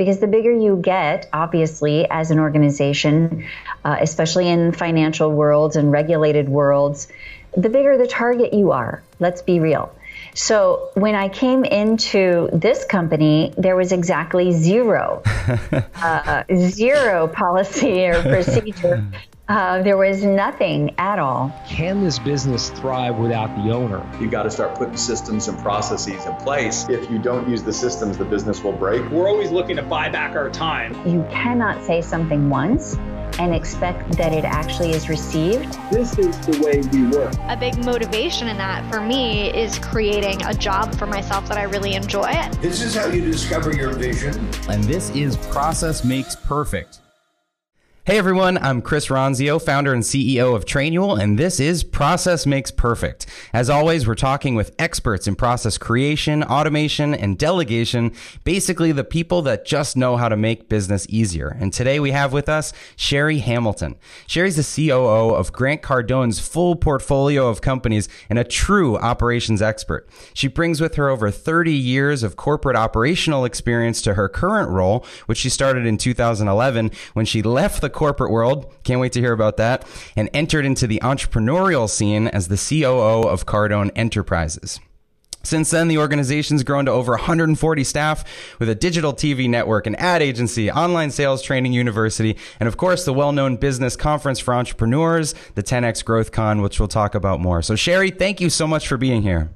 because the bigger you get, obviously, as an organization, uh, especially in financial worlds and regulated worlds, the bigger the target you are. Let's be real. So when I came into this company, there was exactly zero, uh, zero policy or procedure uh, there was nothing at all. Can this business thrive without the owner? You've got to start putting systems and processes in place. If you don't use the systems, the business will break. We're always looking to buy back our time. You cannot say something once and expect that it actually is received. This is the way we work. A big motivation in that for me is creating a job for myself that I really enjoy. This is how you discover your vision. And this is Process Makes Perfect. Hey everyone, I'm Chris Ronzio, founder and CEO of Trainual, and this is Process Makes Perfect. As always, we're talking with experts in process creation, automation, and delegation, basically the people that just know how to make business easier. And today we have with us Sherry Hamilton. Sherry's the COO of Grant Cardone's full portfolio of companies and a true operations expert. She brings with her over 30 years of corporate operational experience to her current role, which she started in 2011 when she left the corporate world. Can't wait to hear about that. And entered into the entrepreneurial scene as the COO of Cardone Enterprises. Since then, the organization's grown to over 140 staff with a digital TV network, an ad agency, online sales training university, and of course, the well known business conference for entrepreneurs, the 10X Growth Con, which we'll talk about more. So, Sherry, thank you so much for being here.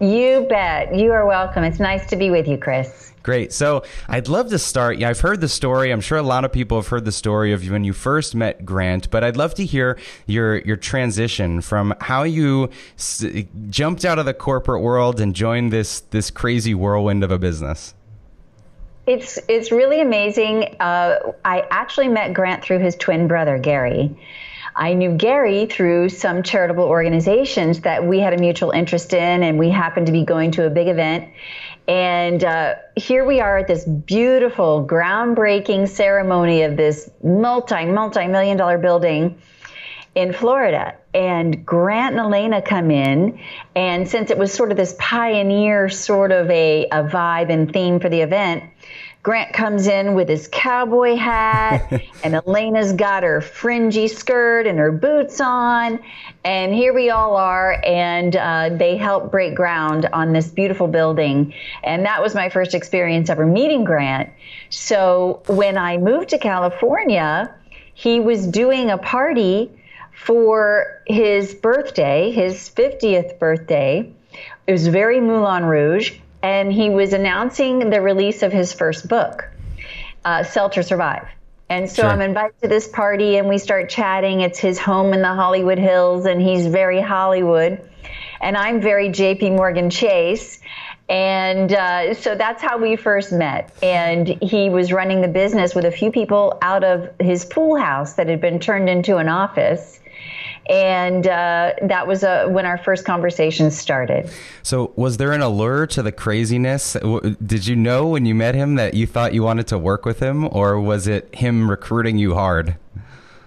You bet. You are welcome. It's nice to be with you, Chris. Great. So I'd love to start. Yeah, I've heard the story. I'm sure a lot of people have heard the story of when you first met Grant, but I'd love to hear your your transition from how you s- jumped out of the corporate world and joined this this crazy whirlwind of a business. It's it's really amazing. Uh, I actually met Grant through his twin brother Gary. I knew Gary through some charitable organizations that we had a mutual interest in, and we happened to be going to a big event. And uh, here we are at this beautiful, groundbreaking ceremony of this multi, multi million dollar building in Florida. And Grant and Elena come in. And since it was sort of this pioneer sort of a, a vibe and theme for the event, Grant comes in with his cowboy hat, and Elena's got her fringy skirt and her boots on. And here we all are, and uh, they help break ground on this beautiful building. And that was my first experience ever meeting Grant. So when I moved to California, he was doing a party for his birthday, his 50th birthday. It was very Moulin Rouge and he was announcing the release of his first book, uh, Sell to Survive. And so sure. I'm invited to this party and we start chatting. It's his home in the Hollywood Hills and he's very Hollywood. And I'm very JP Morgan Chase. And uh, so that's how we first met. And he was running the business with a few people out of his pool house that had been turned into an office and uh, that was uh, when our first conversation started. So, was there an allure to the craziness? Did you know when you met him that you thought you wanted to work with him, or was it him recruiting you hard?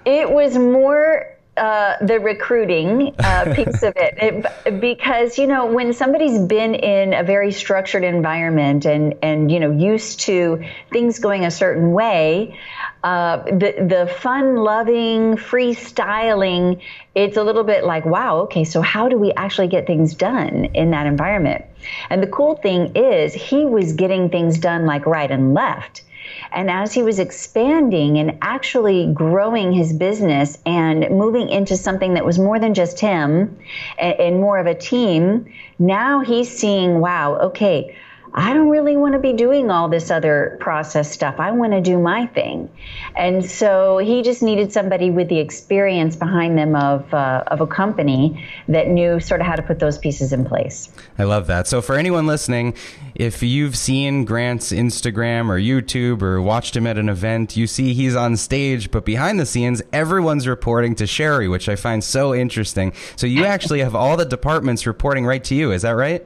It was more uh, the recruiting uh, piece of it. it. because you know when somebody's been in a very structured environment and and you know used to things going a certain way uh, the the fun loving freestyling it's a little bit like wow okay so how do we actually get things done in that environment and the cool thing is he was getting things done like right and left and as he was expanding and actually growing his business and moving into something that was more than just him and, and more of a team, now he's seeing, wow, okay, I don't really want to be doing all this other process stuff. I want to do my thing. And so he just needed somebody with the experience behind them of, uh, of a company that knew sort of how to put those pieces in place. I love that. So for anyone listening, if you've seen Grant's Instagram or YouTube or watched him at an event, you see he's on stage, but behind the scenes, everyone's reporting to Sherry, which I find so interesting. So you actually have all the departments reporting right to you. Is that right?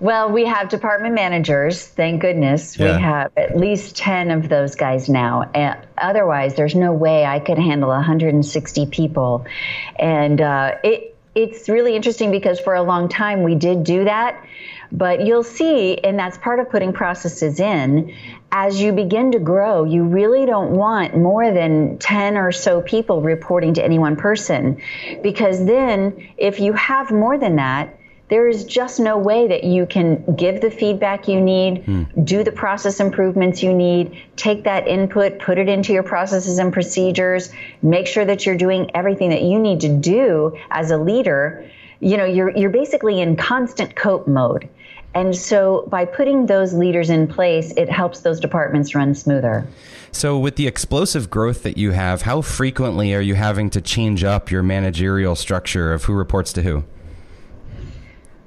Well, we have department managers. Thank goodness yeah. we have at least ten of those guys now. And otherwise, there's no way I could handle 160 people. And uh, it it's really interesting because for a long time we did do that. But you'll see, and that's part of putting processes in, as you begin to grow, you really don't want more than 10 or so people reporting to any one person. Because then, if you have more than that, there is just no way that you can give the feedback you need, hmm. do the process improvements you need, take that input, put it into your processes and procedures, make sure that you're doing everything that you need to do as a leader. You know, you're, you're basically in constant cope mode. And so by putting those leaders in place, it helps those departments run smoother. So, with the explosive growth that you have, how frequently are you having to change up your managerial structure of who reports to who?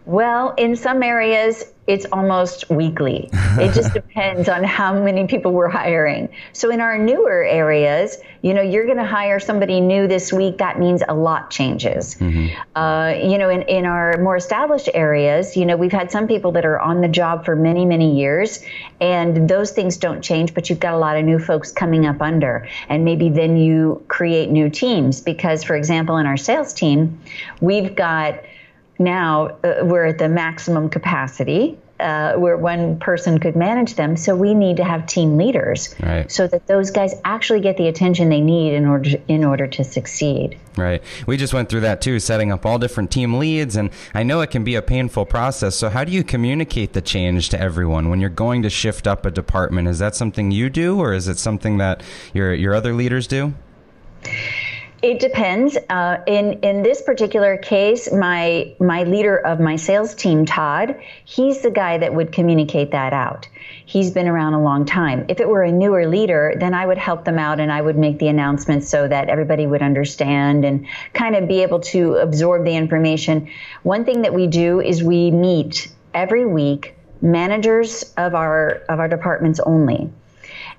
Well, in some areas, it's almost weekly. It just depends on how many people we're hiring. So in our newer areas, you know, you're going to hire somebody new this week. That means a lot changes. Mm-hmm. Uh, you know, in, in our more established areas, you know, we've had some people that are on the job for many, many years, and those things don't change, but you've got a lot of new folks coming up under. And maybe then you create new teams because, for example, in our sales team, we've got now uh, we're at the maximum capacity uh, where one person could manage them. So we need to have team leaders right. so that those guys actually get the attention they need in order to, in order to succeed. Right. We just went through that too, setting up all different team leads, and I know it can be a painful process. So how do you communicate the change to everyone when you're going to shift up a department? Is that something you do, or is it something that your your other leaders do? It depends. Uh, in in this particular case, my my leader of my sales team, Todd, he's the guy that would communicate that out. He's been around a long time. If it were a newer leader, then I would help them out and I would make the announcements so that everybody would understand and kind of be able to absorb the information. One thing that we do is we meet every week managers of our of our departments only.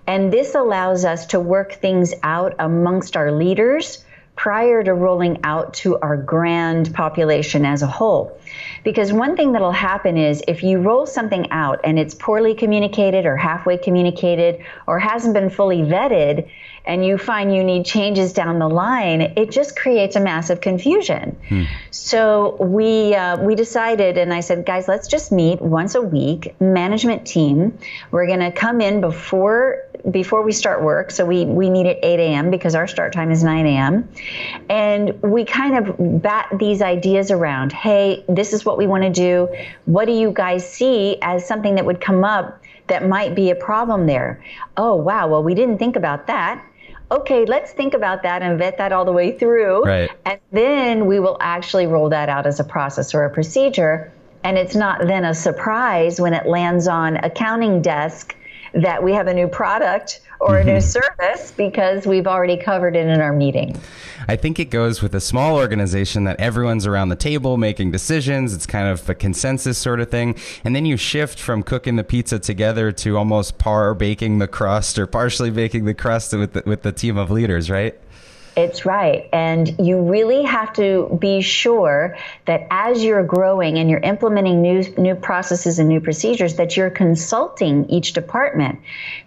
And this allows us to work things out amongst our leaders prior to rolling out to our grand population as a whole. Because one thing that'll happen is if you roll something out and it's poorly communicated or halfway communicated or hasn't been fully vetted, and you find you need changes down the line, it just creates a massive confusion. Hmm. So we uh, we decided, and I said, guys, let's just meet once a week, management team. We're going to come in before before we start work. So we, we meet at 8 a.m. because our start time is 9 a.m. And we kind of bat these ideas around. Hey, this is what we want to do. What do you guys see as something that would come up that might be a problem there? Oh, wow. Well, we didn't think about that okay, let's think about that and vet that all the way through. Right. And then we will actually roll that out as a process or a procedure. And it's not then a surprise when it lands on accounting desk that we have a new product or mm-hmm. a new mm-hmm. service because we've already covered it in our meeting. I think it goes with a small organization that everyone's around the table making decisions. It's kind of a consensus sort of thing. And then you shift from cooking the pizza together to almost par baking the crust or partially baking the crust with the, with the team of leaders, right? It's right. And you really have to be sure that as you're growing and you're implementing new, new processes and new procedures, that you're consulting each department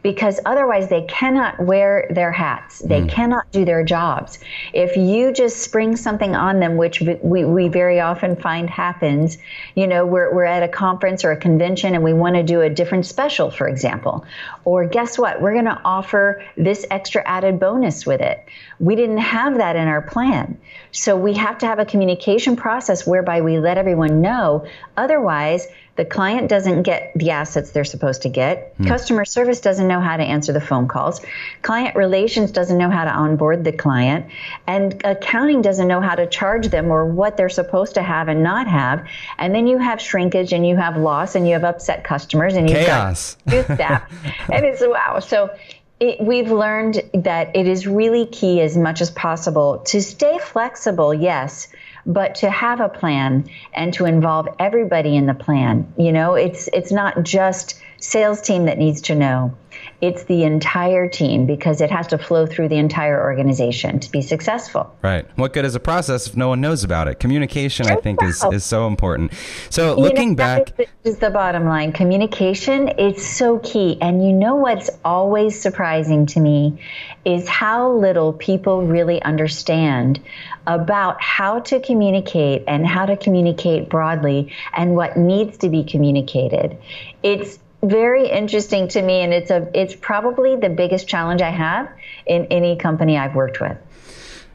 because otherwise they cannot wear their hats. They mm. cannot do their jobs. If you just spring something on them, which we, we very often find happens, you know, we're, we're at a conference or a convention and we want to do a different special, for example. Or guess what? We're going to offer this extra added bonus with it. We didn't have that in our plan. So we have to have a communication process whereby we let everyone know. Otherwise, the client doesn't get the assets they're supposed to get. Mm. Customer service doesn't know how to answer the phone calls. Client relations doesn't know how to onboard the client. And accounting doesn't know how to charge them or what they're supposed to have and not have. And then you have shrinkage and you have loss and you have upset customers and you've Chaos. got staff. and it's wow. So it, we've learned that it is really key as much as possible to stay flexible, yes, but to have a plan and to involve everybody in the plan. You know, it's it's not just sales team that needs to know. It's the entire team because it has to flow through the entire organization to be successful. Right. What good is a process if no one knows about it? Communication, I think, is, is so important. So, looking know, back. This is the bottom line. Communication is so key. And you know what's always surprising to me is how little people really understand about how to communicate and how to communicate broadly and what needs to be communicated. It's very interesting to me and it's a it's probably the biggest challenge I have in any company I've worked with.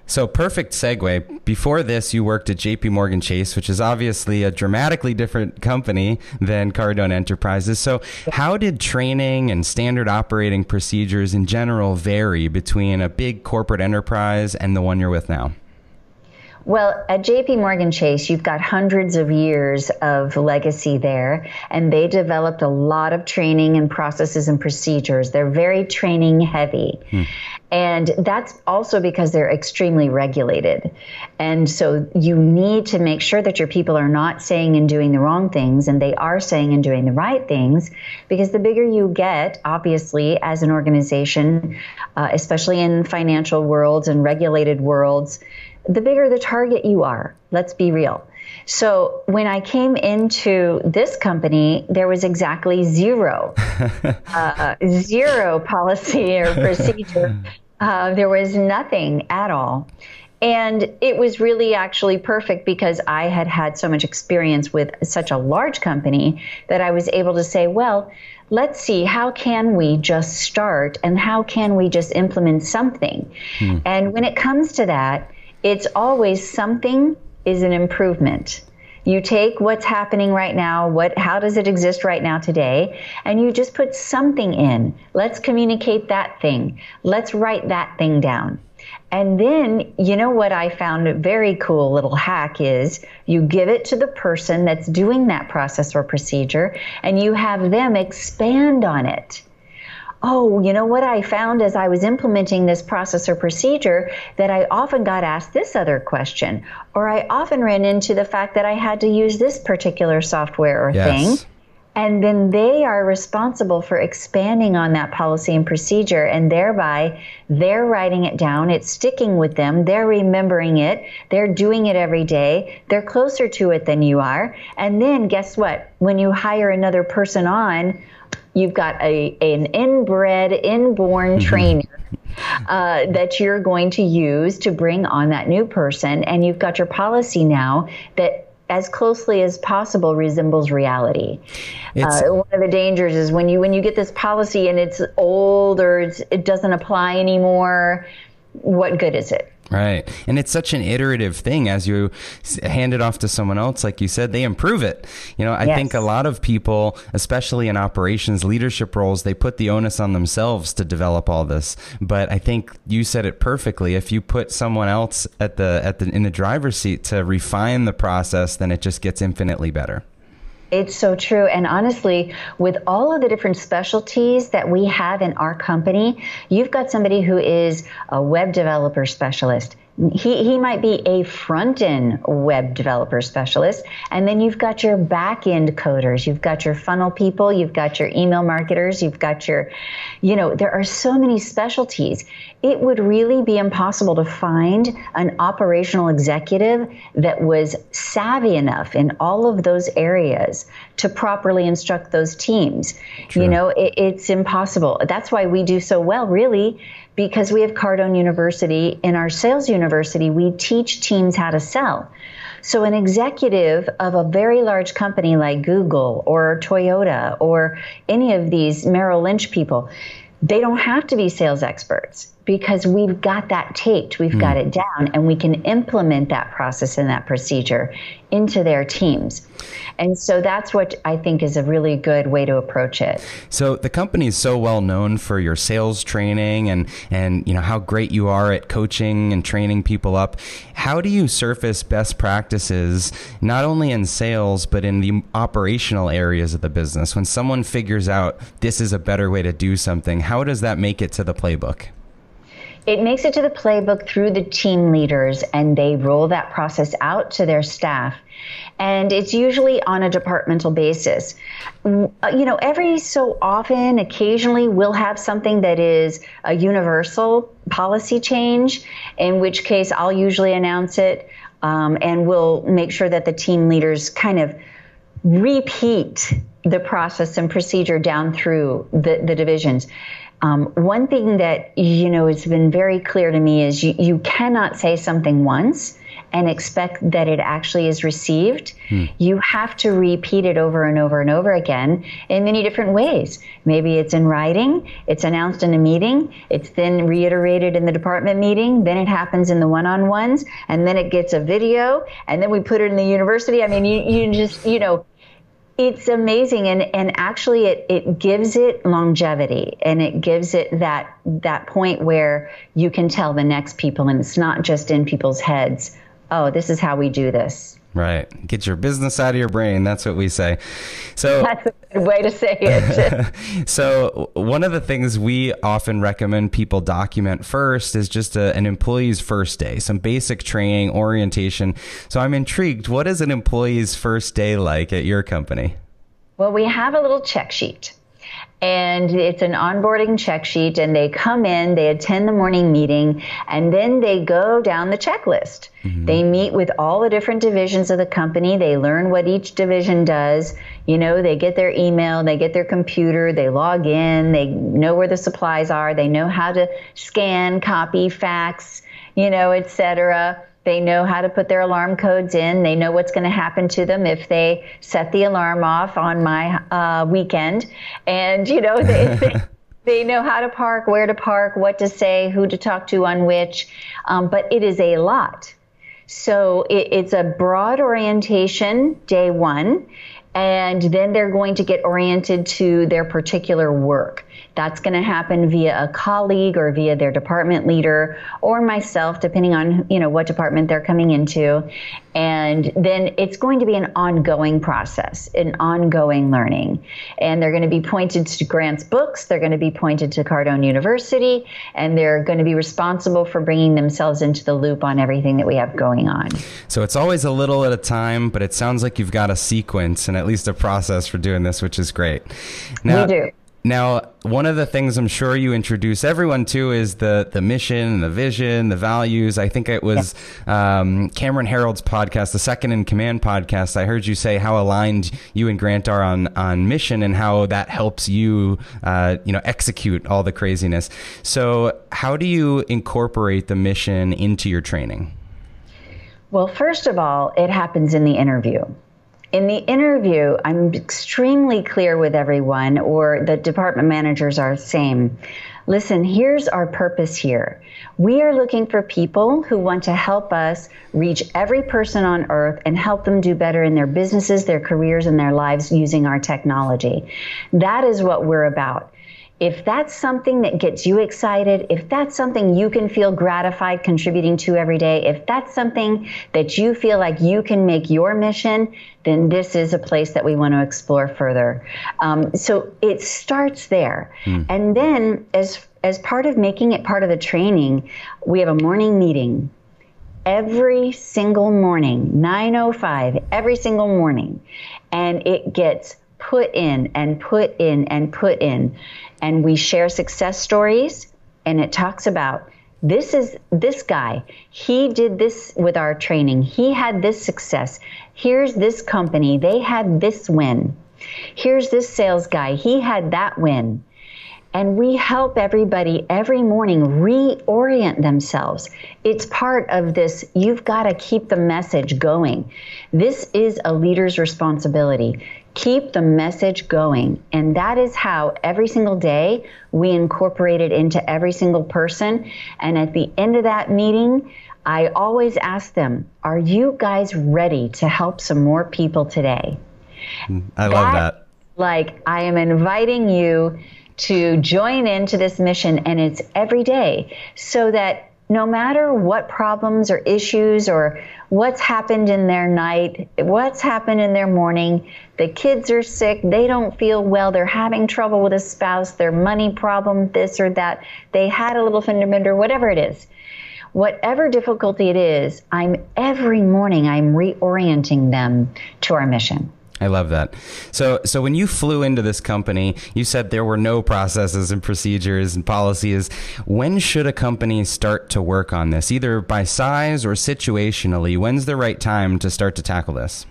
So, perfect segue. Before this, you worked at JP Morgan Chase, which is obviously a dramatically different company than Cardone Enterprises. So, how did training and standard operating procedures in general vary between a big corporate enterprise and the one you're with now? Well, at JP Morgan Chase, you've got hundreds of years of legacy there, and they developed a lot of training and processes and procedures. They're very training heavy. Hmm. And that's also because they're extremely regulated. And so you need to make sure that your people are not saying and doing the wrong things, and they are saying and doing the right things, because the bigger you get, obviously, as an organization, uh, especially in financial worlds and regulated worlds, the bigger the target you are. Let's be real. So when I came into this company, there was exactly zero, uh, zero policy or procedure. Uh, there was nothing at all. And it was really actually perfect because I had had so much experience with such a large company that I was able to say, well, let's see, how can we just start and how can we just implement something? Hmm. And when it comes to that, it's always something is an improvement. You take what's happening right now, what how does it exist right now today, and you just put something in. Let's communicate that thing. Let's write that thing down. And then, you know what I found a very cool little hack is you give it to the person that's doing that process or procedure and you have them expand on it oh, you know what I found as I was implementing this process or procedure that I often got asked this other question, or I often ran into the fact that I had to use this particular software or yes. thing. And then they are responsible for expanding on that policy and procedure, and thereby they're writing it down. It's sticking with them. They're remembering it. They're doing it every day. They're closer to it than you are. And then guess what? When you hire another person on, you've got a an inbred, inborn mm-hmm. trainer. Uh, that you're going to use to bring on that new person, and you've got your policy now that as closely as possible resembles reality. Uh, one of the dangers is when you when you get this policy and it's old or it's, it doesn't apply anymore. What good is it? Right. And it's such an iterative thing as you hand it off to someone else, like you said, they improve it. You know, I yes. think a lot of people, especially in operations leadership roles, they put the onus on themselves to develop all this. But I think you said it perfectly. If you put someone else at the, at the, in the driver's seat to refine the process, then it just gets infinitely better. It's so true. And honestly, with all of the different specialties that we have in our company, you've got somebody who is a web developer specialist he, he might be a front end web developer specialist. And then you've got your back end coders, you've got your funnel people, you've got your email marketers, you've got your, you know, there are so many specialties. It would really be impossible to find an operational executive that was savvy enough in all of those areas to properly instruct those teams. True. You know, it, it's impossible. That's why we do so well, really because we have Cardone University. In our sales university, we teach teams how to sell. So, an executive of a very large company like Google or Toyota or any of these Merrill Lynch people, they don't have to be sales experts because we've got that taped, we've mm. got it down, and we can implement that process and that procedure into their teams. And so that's what I think is a really good way to approach it. So the company is so well known for your sales training and and you know how great you are at coaching and training people up. How do you surface best practices not only in sales but in the operational areas of the business? When someone figures out this is a better way to do something, how does that make it to the playbook? It makes it to the playbook through the team leaders and they roll that process out to their staff and it's usually on a departmental basis. You know, every so often, occasionally, we'll have something that is a universal policy change, in which case I'll usually announce it, um, and we'll make sure that the team leaders kind of repeat the process and procedure down through the, the divisions. Um, one thing that you know has been very clear to me is you, you cannot say something once and expect that it actually is received. Hmm. You have to repeat it over and over and over again in many different ways. Maybe it's in writing, it's announced in a meeting, it's then reiterated in the department meeting, then it happens in the one on ones, and then it gets a video, and then we put it in the university. I mean, you, you just, you know, it's amazing and, and actually it, it gives it longevity and it gives it that that point where you can tell the next people and it's not just in people's heads oh this is how we do this Right. Get your business out of your brain. That's what we say. So That's a good way to say it. so one of the things we often recommend people document first is just a, an employee's first day, some basic training, orientation. So I'm intrigued. What is an employee's first day like at your company? Well, we have a little check sheet and it's an onboarding check sheet and they come in they attend the morning meeting and then they go down the checklist. Mm-hmm. they meet with all the different divisions of the company. They learn what each division does. You know they get their email they get their computer they log in they know where the supplies are they know how to scan copy fax you know etc they know how to put their alarm codes in. They know what's going to happen to them if they set the alarm off on my uh, weekend. And, you know, they, they, they, know how to park, where to park, what to say, who to talk to on which. Um, but it is a lot. So it, it's a broad orientation day one and then they're going to get oriented to their particular work. That's going to happen via a colleague or via their department leader or myself, depending on you know what department they're coming into. And then it's going to be an ongoing process, an ongoing learning. And they're going to be pointed to Grant's books. They're going to be pointed to Cardone University, and they're going to be responsible for bringing themselves into the loop on everything that we have going on. So it's always a little at a time, but it sounds like you've got a sequence and at least a process for doing this, which is great. Now, we do. Now, one of the things I'm sure you introduce everyone to is the the mission, the vision, the values. I think it was yeah. um, Cameron Herold's podcast, the Second in Command podcast. I heard you say how aligned you and Grant are on on mission and how that helps you, uh, you know, execute all the craziness. So, how do you incorporate the mission into your training? Well, first of all, it happens in the interview in the interview, I'm extremely clear with everyone, or the department managers are the same. Listen, here's our purpose here. We are looking for people who want to help us reach every person on earth and help them do better in their businesses, their careers, and their lives using our technology. That is what we're about if that's something that gets you excited, if that's something you can feel gratified contributing to every day, if that's something that you feel like you can make your mission, then this is a place that we want to explore further. Um, so it starts there. Mm. And then as as part of making it part of the training, we have a morning meeting every single morning, 9:05 every single morning. And it gets put in and put in and put in. And we share success stories and it talks about this is this guy he did this with our training. He had this success. Here's this company. They had this win. Here's this sales guy. He had that win. And we help everybody every morning reorient themselves. It's part of this, you've got to keep the message going. This is a leader's responsibility keep the message going. And that is how every single day we incorporate it into every single person. And at the end of that meeting, I always ask them, Are you guys ready to help some more people today? Hmm, I love that. that. Like, I am inviting you to join into this mission, and it's every day so that no matter what problems or issues or what's happened in their night, what's happened in their morning, the kids are sick, they don't feel well, they're having trouble with a spouse, their money problem, this or that, they had a little fender bender, whatever it is. whatever difficulty it is, I'm every morning I'm reorienting them to our mission. I love that. So, so when you flew into this company, you said there were no processes and procedures and policies. When should a company start to work on this, either by size or situationally? When's the right time to start to tackle this?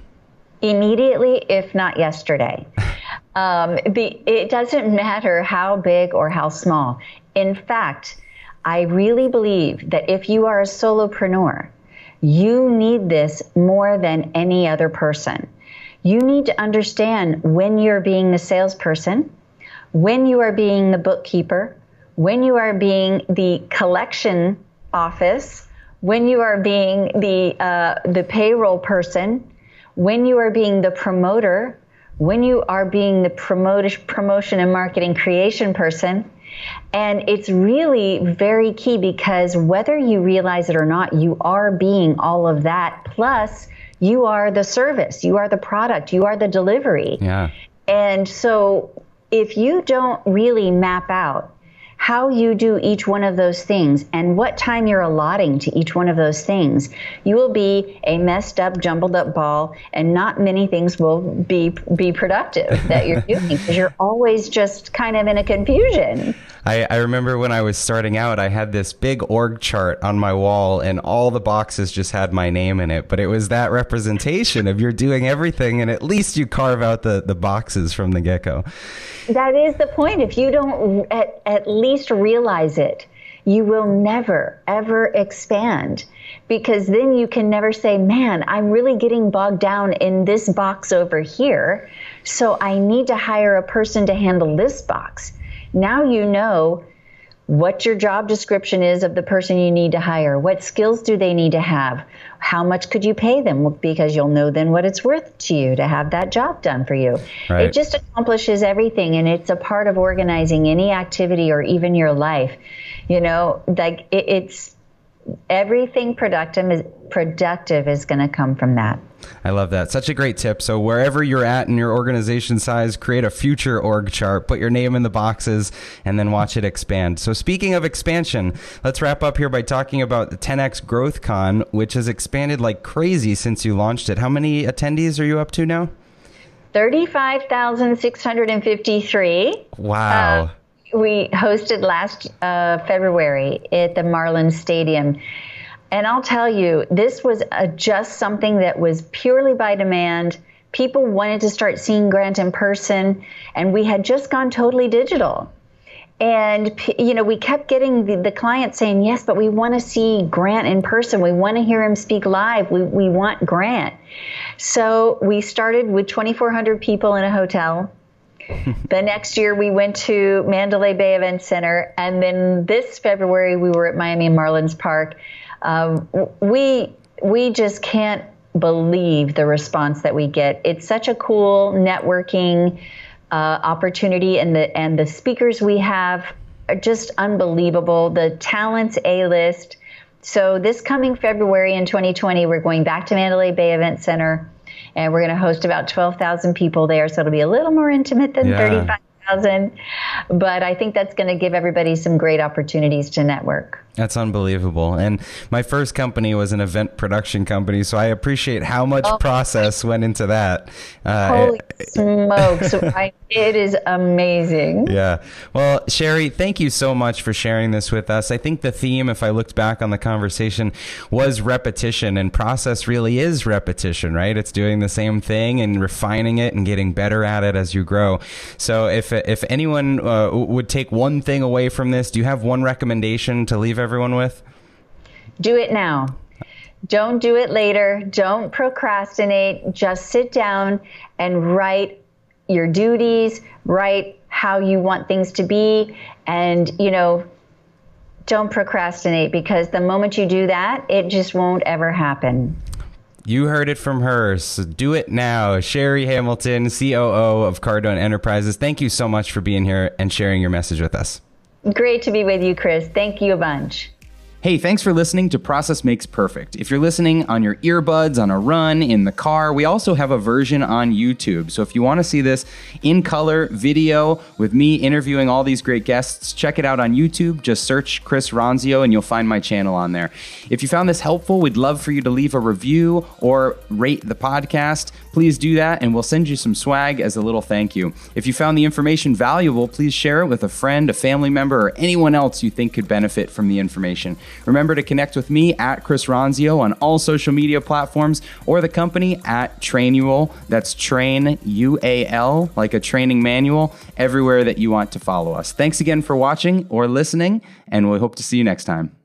Immediately, if not yesterday. um, the, it doesn't matter how big or how small. In fact, I really believe that if you are a solopreneur, you need this more than any other person. You need to understand when you're being the salesperson, when you are being the bookkeeper, when you are being the collection office, when you are being the uh, the payroll person, when you are being the promoter, when you are being the promote, promotion and marketing creation person, and it's really very key because whether you realize it or not, you are being all of that. Plus, you are the service, you are the product, you are the delivery. Yeah. And so if you don't really map out how you do each one of those things and what time you're allotting to each one of those things, you will be a messed up, jumbled up ball, and not many things will be be productive that you're doing because you're always just kind of in a confusion. I, I remember when I was starting out, I had this big org chart on my wall, and all the boxes just had my name in it. But it was that representation of you're doing everything, and at least you carve out the, the boxes from the get go. That is the point. If you don't at, at least realize it, you will never, ever expand because then you can never say, man, I'm really getting bogged down in this box over here. So I need to hire a person to handle this box. Now you know what your job description is of the person you need to hire. What skills do they need to have? How much could you pay them? Because you'll know then what it's worth to you to have that job done for you. Right. It just accomplishes everything and it's a part of organizing any activity or even your life. You know, like it, it's everything productive is productive is going to come from that. I love that. Such a great tip. So wherever you're at in your organization size, create a future org chart, put your name in the boxes, and then watch it expand. So speaking of expansion, let's wrap up here by talking about the 10x Growth Con, which has expanded like crazy since you launched it. How many attendees are you up to now? 35,653. Wow. Uh, we hosted last uh, February at the Marlins Stadium. And I'll tell you, this was a, just something that was purely by demand. People wanted to start seeing Grant in person, and we had just gone totally digital. And, you know, we kept getting the, the client saying, yes, but we want to see Grant in person. We want to hear him speak live. We, we want Grant. So we started with 2,400 people in a hotel. the next year we went to Mandalay Bay Event Center. And then this February we were at Miami Marlins Park. Um, we, we just can't believe the response that we get. It's such a cool networking uh, opportunity, and the and the speakers we have are just unbelievable. The talents A list. So this coming February in 2020, we're going back to Mandalay Bay Event Center, and we're going to host about 12,000 people there. So it'll be a little more intimate than Yeah. 35,000, but I think that's going to give everybody some great opportunities to network. That's unbelievable. And my first company was an event production company, so I appreciate how much Oh. process went into that. Uh, Holy smokes! I, it is amazing. Yeah. Well, Sherry, thank you so much for sharing this with us. I think the theme, if I looked back on the conversation, was repetition, and process really is repetition, right? It's doing the same thing and refining it and getting better at it as you grow. So, if if anyone uh, would take one thing away from this, do you have one recommendation to leave everyone with? Do it now. Don't do it later. Don't procrastinate. Just sit down and write your duties, write how you want things to be, and, you know, don't procrastinate because the moment you do that, it just won't ever happen. You heard it from her. So do it now. Sherry Hamilton, COO of Cardone Enterprises. Thank you so much for being here and sharing your message with us. Great to be with you, Chris. Thank you a bunch. Hey, thanks for listening to Process Makes Perfect. If you're listening on your earbuds, on a run, in the car, we also have a version on YouTube. So if you want to see this in color video with me interviewing all these great guests, check it out on YouTube. Just search Chris Ronzio and you'll find my channel on there. If you found this helpful, we'd love for you to leave a review or rate the podcast. Please do that and we'll send you some swag as a little thank you. If you found the information valuable, please share it with a friend, a family member, or anyone else you think could benefit from the information. Remember to connect with me at Chris Ronzio on all social media platforms or the company at Trainual. That's Train U A L, like a training manual, everywhere that you want to follow us. Thanks again for watching or listening, and we hope to see you next time.